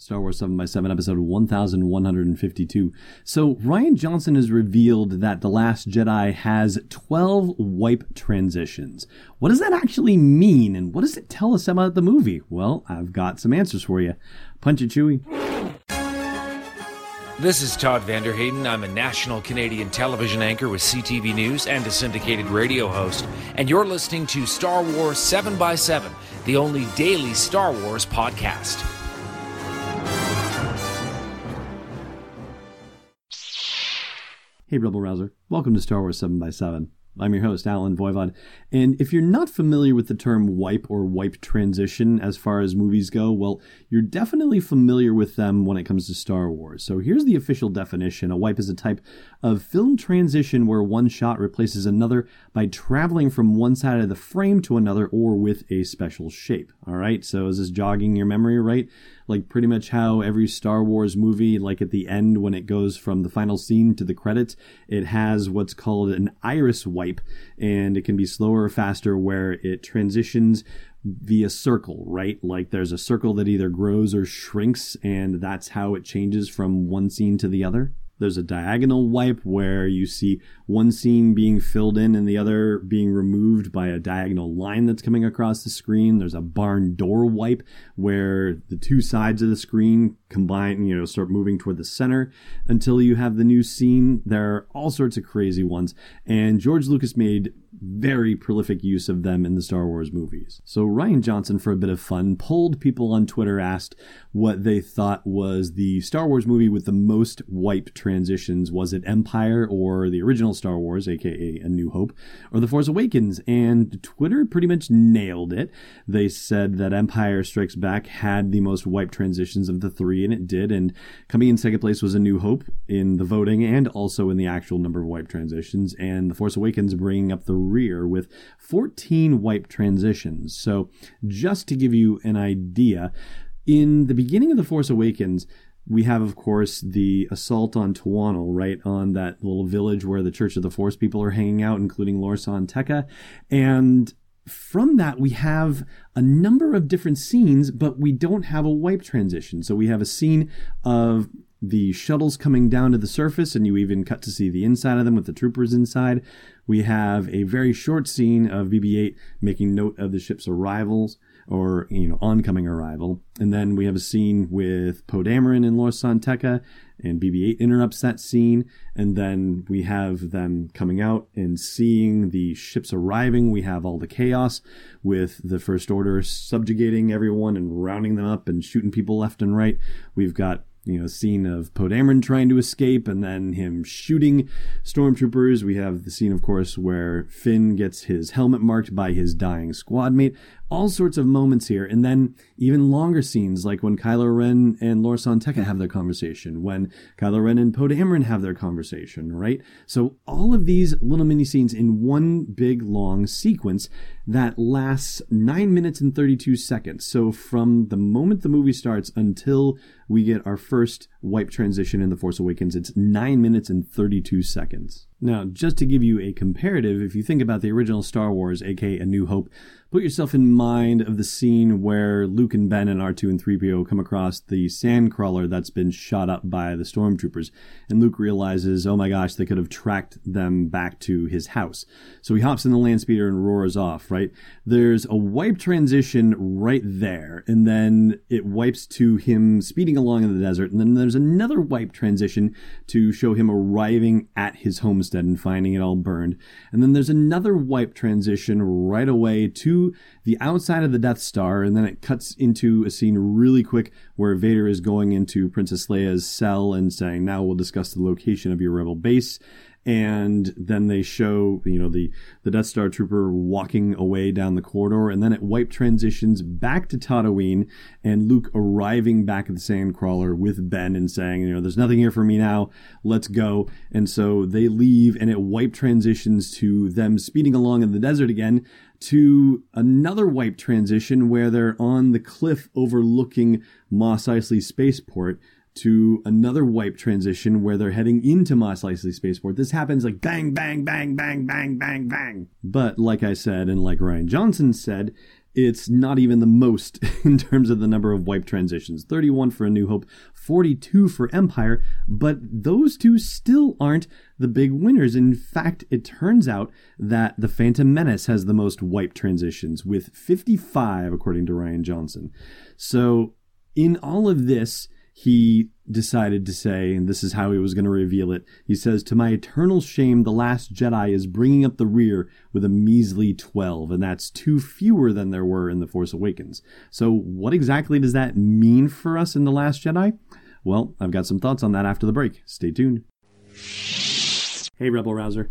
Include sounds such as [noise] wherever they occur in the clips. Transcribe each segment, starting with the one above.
Star Wars 7 by 7 episode 1152. So, Rian Johnson has revealed that The Last Jedi has 12 wipe transitions. What does that actually mean, and what does it tell us about the movie? Well, I've got some answers for you. Punch it, Chewie. This is Todd van der Heyden. I'm a national Canadian television anchor with CTV News and a syndicated radio host. And you're listening to Star Wars 7 by 7 the only daily Star Wars podcast. Hey, Rebel Rouser. Welcome to Star Wars 7 by 7 I'm your host, Allen Voivod. And if you're not familiar with the term wipe or wipe transition as far as movies go, well, you're definitely familiar with them when it comes to Star Wars. So here's the official definition. A wipe is a type of film transition where one shot replaces another by traveling from one side of the frame to another or with a special shape. All right, so is this jogging your memory, right? Like pretty much how every Star Wars movie, like at the end when it goes from the final scene to the credits, it has what's called an iris wipe, and it can be slower or faster where it transitions via circle, right? Like there's a circle that either grows or shrinks, and that's how it changes from one scene to the other. There's a diagonal wipe where you see one scene being filled in and the other being removed by a diagonal line that's coming across the screen. There's a barn door wipe where the two sides of the screen combine, you know, start moving toward the center until you have the new scene. There are all sorts of crazy ones. And George Lucas made very prolific use of them in the Star Wars movies. So Rian Johnson, for a bit of fun, polled people on Twitter, asked what they thought was the Star Wars movie with the most wipe transitions. Was it Empire or the original Star Wars, aka A New Hope, or The Force Awakens? And Twitter pretty much nailed it. They said that Empire Strikes Back had the most wipe transitions of the three, and it did. And coming in second place was A New Hope in the voting and also in the actual number of wipe transitions. And The Force Awakens bringing up the rear with 14 wipe transitions. So, just to give you an idea, in the beginning of The Force Awakens, we have, of course, the assault on Tuanul, right on that little village where the Church of the Force people are hanging out, including Lor Tekka. And from that, we have a number of different scenes, but we don't have a wipe transition. So we have a scene of the shuttles coming down to the surface, and you even cut to see the inside of them with the troopers inside. We have a very short scene of BB 8 making note of the ship's arrivals or, you know, oncoming arrival. And then we have a scene with Poe Dameron and Lor San Tekka, and BB 8 interrupts that scene. And then we have them coming out and seeing the ships arriving. We have all the chaos with the First Order subjugating everyone and rounding them up and shooting people left and right. We've got you know, scene of Poe Dameron trying to escape and then him shooting stormtroopers. We have the scene, of course, where Finn gets his helmet marked by his dying squad mate all sorts of moments here, and then even longer scenes like when Kylo Ren and Lor San Tekka have their conversation, when Kylo Ren and Poe Dameron have their conversation, right? So all of these little mini scenes in one big long sequence that lasts nine minutes and 32 seconds. So from the moment the movie starts until we get our first wipe transition in The Force Awakens, it's nine minutes and 32 seconds. Now, just to give you a comparative, if you think about the original Star Wars, aka A New Hope, put yourself in mind of the scene where Luke and Ben and R2 and 3PO come across the sandcrawler that's been shot up by the stormtroopers. And Luke realizes, oh my gosh, they could have tracked them back to his house. So he hops in the land speeder and roars off, right? There's a wipe transition right there. And then it wipes to him speeding along in the desert. And then there's another wipe transition to show him arriving at his homestead and finding it all burned. And then there's another wipe transition right away to the outside of the Death Star, and then it cuts into a scene really quick where Vader is going into Princess Leia's cell and saying, Now we'll discuss the location of your rebel base. And then they show you know the the Death Star trooper walking away down the corridor, and then it wipe transitions back to Tatooine and Luke arriving back at the Sandcrawler with Ben and saying, you know, there's nothing here for me now, let's go. And so they leave, and it wipe transitions to them speeding along in the desert again to another wipe transition where they're on the cliff overlooking Mos Eisley Spaceport to another wipe transition where they're heading into Mos Eisley Spaceport. This happens like bang, bang, bang, bang, bang, bang, bang. But like I said, and like Rian Johnson said, it's not even the most [laughs] in terms of the number of wipe transitions 31 for A New Hope, 42 for Empire, but those two still aren't the big winners. In fact, it turns out that The Phantom Menace has the most wipe transitions with 55, according to Rian Johnson. So, in all of this, he decided to say, and this is how he was going to reveal it. He says, To my eternal shame, The Last Jedi is bringing up the rear with a measly 12, and that's two fewer than there were in The Force Awakens. So, what exactly does that mean for us in The Last Jedi? Well, I've got some thoughts on that after the break. Stay tuned. Hey, Rebel Rouser.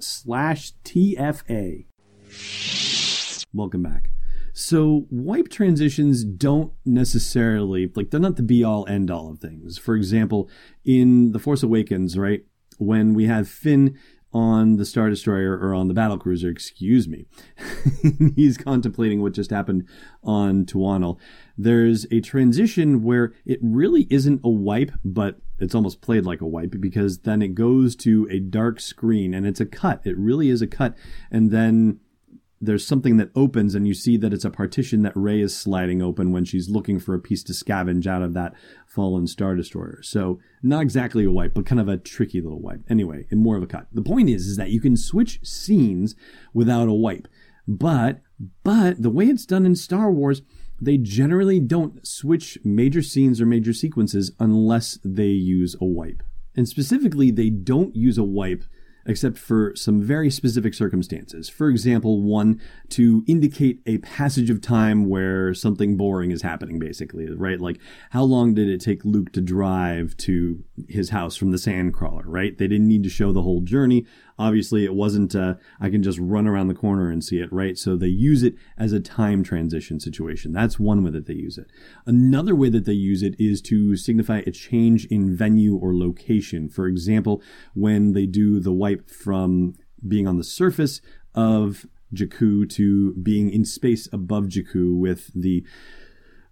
slash TFA. Welcome back. So wipe transitions don't necessarily like they're not the be all end all of things. For example, in The Force Awakens, right, when we have Finn on the Star Destroyer or on the battle cruiser, excuse me, [laughs] he's contemplating what just happened on Tuanul. There's a transition where it really isn't a wipe, but it's almost played like a wipe because then it goes to a dark screen and it's a cut. It really is a cut. And then there's something that opens and you see that it's a partition that Rey is sliding open when she's looking for a piece to scavenge out of that fallen Star Destroyer. So not exactly a wipe, but kind of a tricky little wipe. Anyway, and more of a cut. The point is, is that you can switch scenes without a wipe. But, but the way it's done in Star Wars, they generally don't switch major scenes or major sequences unless they use a wipe. And specifically, they don't use a wipe except for some very specific circumstances. For example, one to indicate a passage of time where something boring is happening, basically, right? Like, how long did it take Luke to drive to his house from the Sandcrawler, right? They didn't need to show the whole journey. Obviously, it wasn't, uh, I can just run around the corner and see it, right? So they use it as a time transition situation. That's one way that they use it. Another way that they use it is to signify a change in venue or location. For example, when they do the wipe from being on the surface of Jakku to being in space above Jakku with the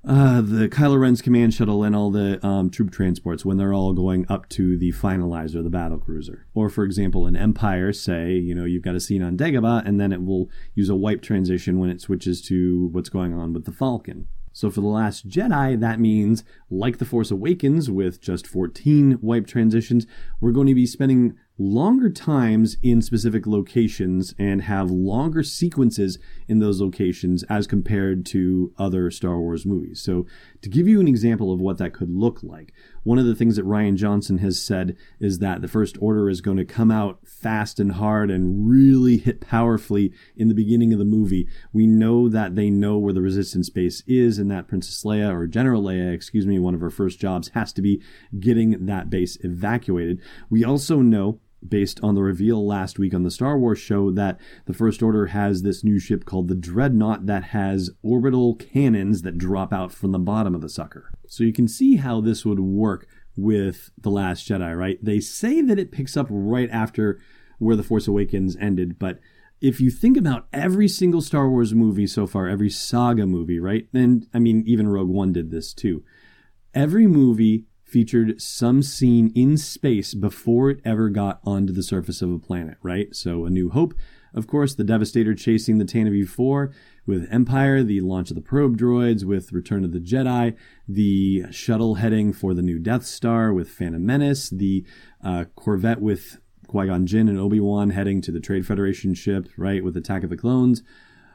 uh, the Kylo Ren's command shuttle and all the um, troop transports when they're all going up to the finalizer, the battle cruiser. Or, for example, in Empire, say, you know, you've got a scene on Dagobah, and then it will use a wipe transition when it switches to what's going on with the Falcon. So for The Last Jedi, that means, like The Force Awakens with just 14 wipe transitions, we're going to be spending longer times in specific locations and have longer sequences in those locations as compared to other Star Wars movies. So, to give you an example of what that could look like, one of the things that Rian Johnson has said is that the First Order is going to come out fast and hard and really hit powerfully in the beginning of the movie. We know that they know where the Resistance base is, and that Princess Leia, or General Leia, excuse me, one of her first jobs has to be getting that base evacuated. We also know based on the reveal last week on the Star Wars show that the First Order has this new ship called the Dreadnought that has orbital cannons that drop out from the bottom of the sucker. So you can see how this would work with The Last Jedi, right? They say that it picks up right after where The Force Awakens ended, but if you think about every single Star Wars movie so far, every saga movie, right? And I mean, even Rogue One did this too. Every movie featured some scene in space before it ever got onto the surface of a planet, right? So A New Hope, of course, the Devastator chasing the Tantive 4, with Empire, the launch of the probe droids, with Return of the Jedi, the shuttle heading for the new Death Star with Phantom Menace, the uh, Corvette with Qui Gon Jinn and Obi Wan heading to the Trade Federation ship, right, with Attack of the Clones.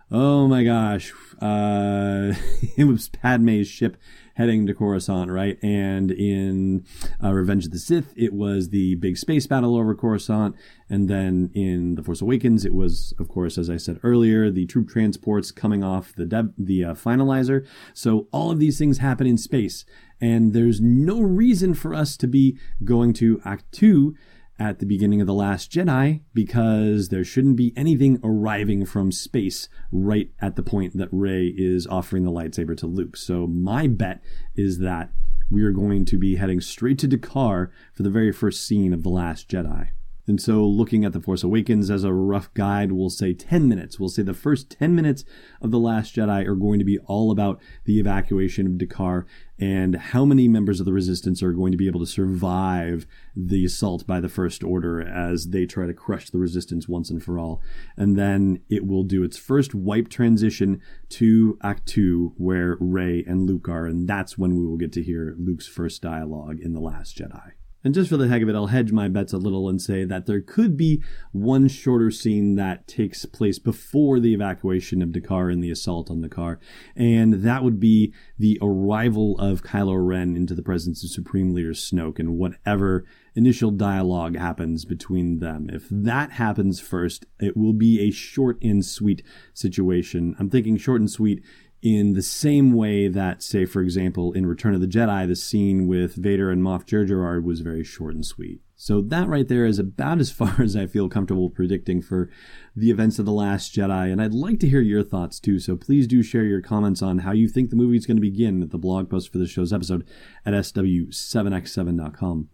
Oh my gosh, uh, [laughs] it was Padme's ship heading to Coruscant, right? And in uh, Revenge of the Sith, it was the big space battle over Coruscant. And then in The Force Awakens, it was, of course, as I said earlier, the troop transports coming off the dev- the uh, finalizer. So all of these things happen in space, and there's no reason for us to be going to Ahch-To at the beginning of The Last Jedi because there shouldn't be anything arriving from space right at the point that Rey is offering the lightsaber to Luke. So my bet is that we are going to be heading straight to D'Qar for the very first scene of The Last Jedi. And so, looking at The Force Awakens as a rough guide, we'll say 10 minutes. We'll say the first 10 minutes of The Last Jedi are going to be all about the evacuation of D'Qar and how many members of the Resistance are going to be able to survive the assault by the First Order as they try to crush the Resistance once and for all. And then it will do its first wipe transition to Ahch-To, where Rey and Luke are, and that's when we will get to hear Luke's first dialogue in The Last Jedi. And just for the heck of it, I'll hedge my bets a little and say that there could be one shorter scene that takes place before the evacuation of D'Qar and the assault on D'Qar. And that would be the arrival of Kylo Ren into the presence of Supreme Leader Snoke and whatever initial dialogue happens between them. If that happens first, it will be a short and sweet situation. I'm thinking short and sweet in the same way that, say, for example, in Return of the Jedi, the scene with Vader and Moff Jar was very short and sweet. So that right there is about [laughs] as far as I feel comfortable predicting for the events of The Last Jedi, and I'd like to hear your thoughts too, so please do share your comments on how you think the movie is going to begin at the blog post for the show's episode at sw7x7.com.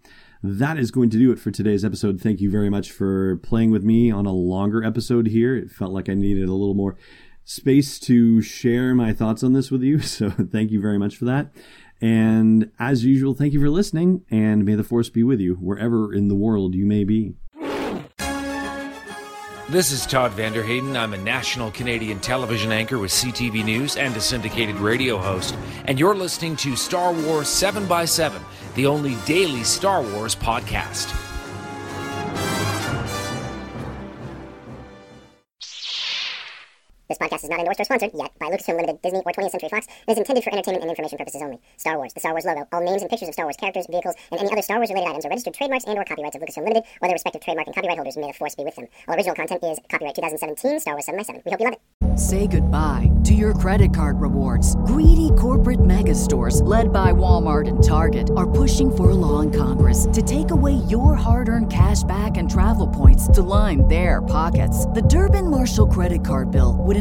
That is going to do it for today's episode. Thank you very much for playing with me on a longer episode here. It felt like I needed a little more space to share my thoughts on this with you. [laughs] So thank you very much for that. And as usual, thank you for listening, and may the force be with you wherever in the world you may be. This is Todd van der Heyden. I'm a national Canadian television anchor with CTV News and a syndicated radio host. And you're listening to Star Wars 7 by 7 the only daily Star Wars podcast. This podcast is not endorsed or sponsored yet by Lucasfilm Limited, Disney, or 20th Century Fox. It is intended for entertainment and information purposes only. Star Wars, the Star Wars logo, all names and pictures of Star Wars characters, vehicles, and any other Star Wars related items are registered trademarks and or copyrights of Lucasfilm Limited or their respective trademark and copyright holders. May the force be with them. All original content is copyright 2017 Star Wars 7 by 7 We hope you love it. Say goodbye to your credit card rewards. Greedy corporate mega stores, led by Walmart and Target, are pushing for a law in Congress to take away your hard earned cash back and travel points to line their pockets. The Durbin Marshall credit card bill would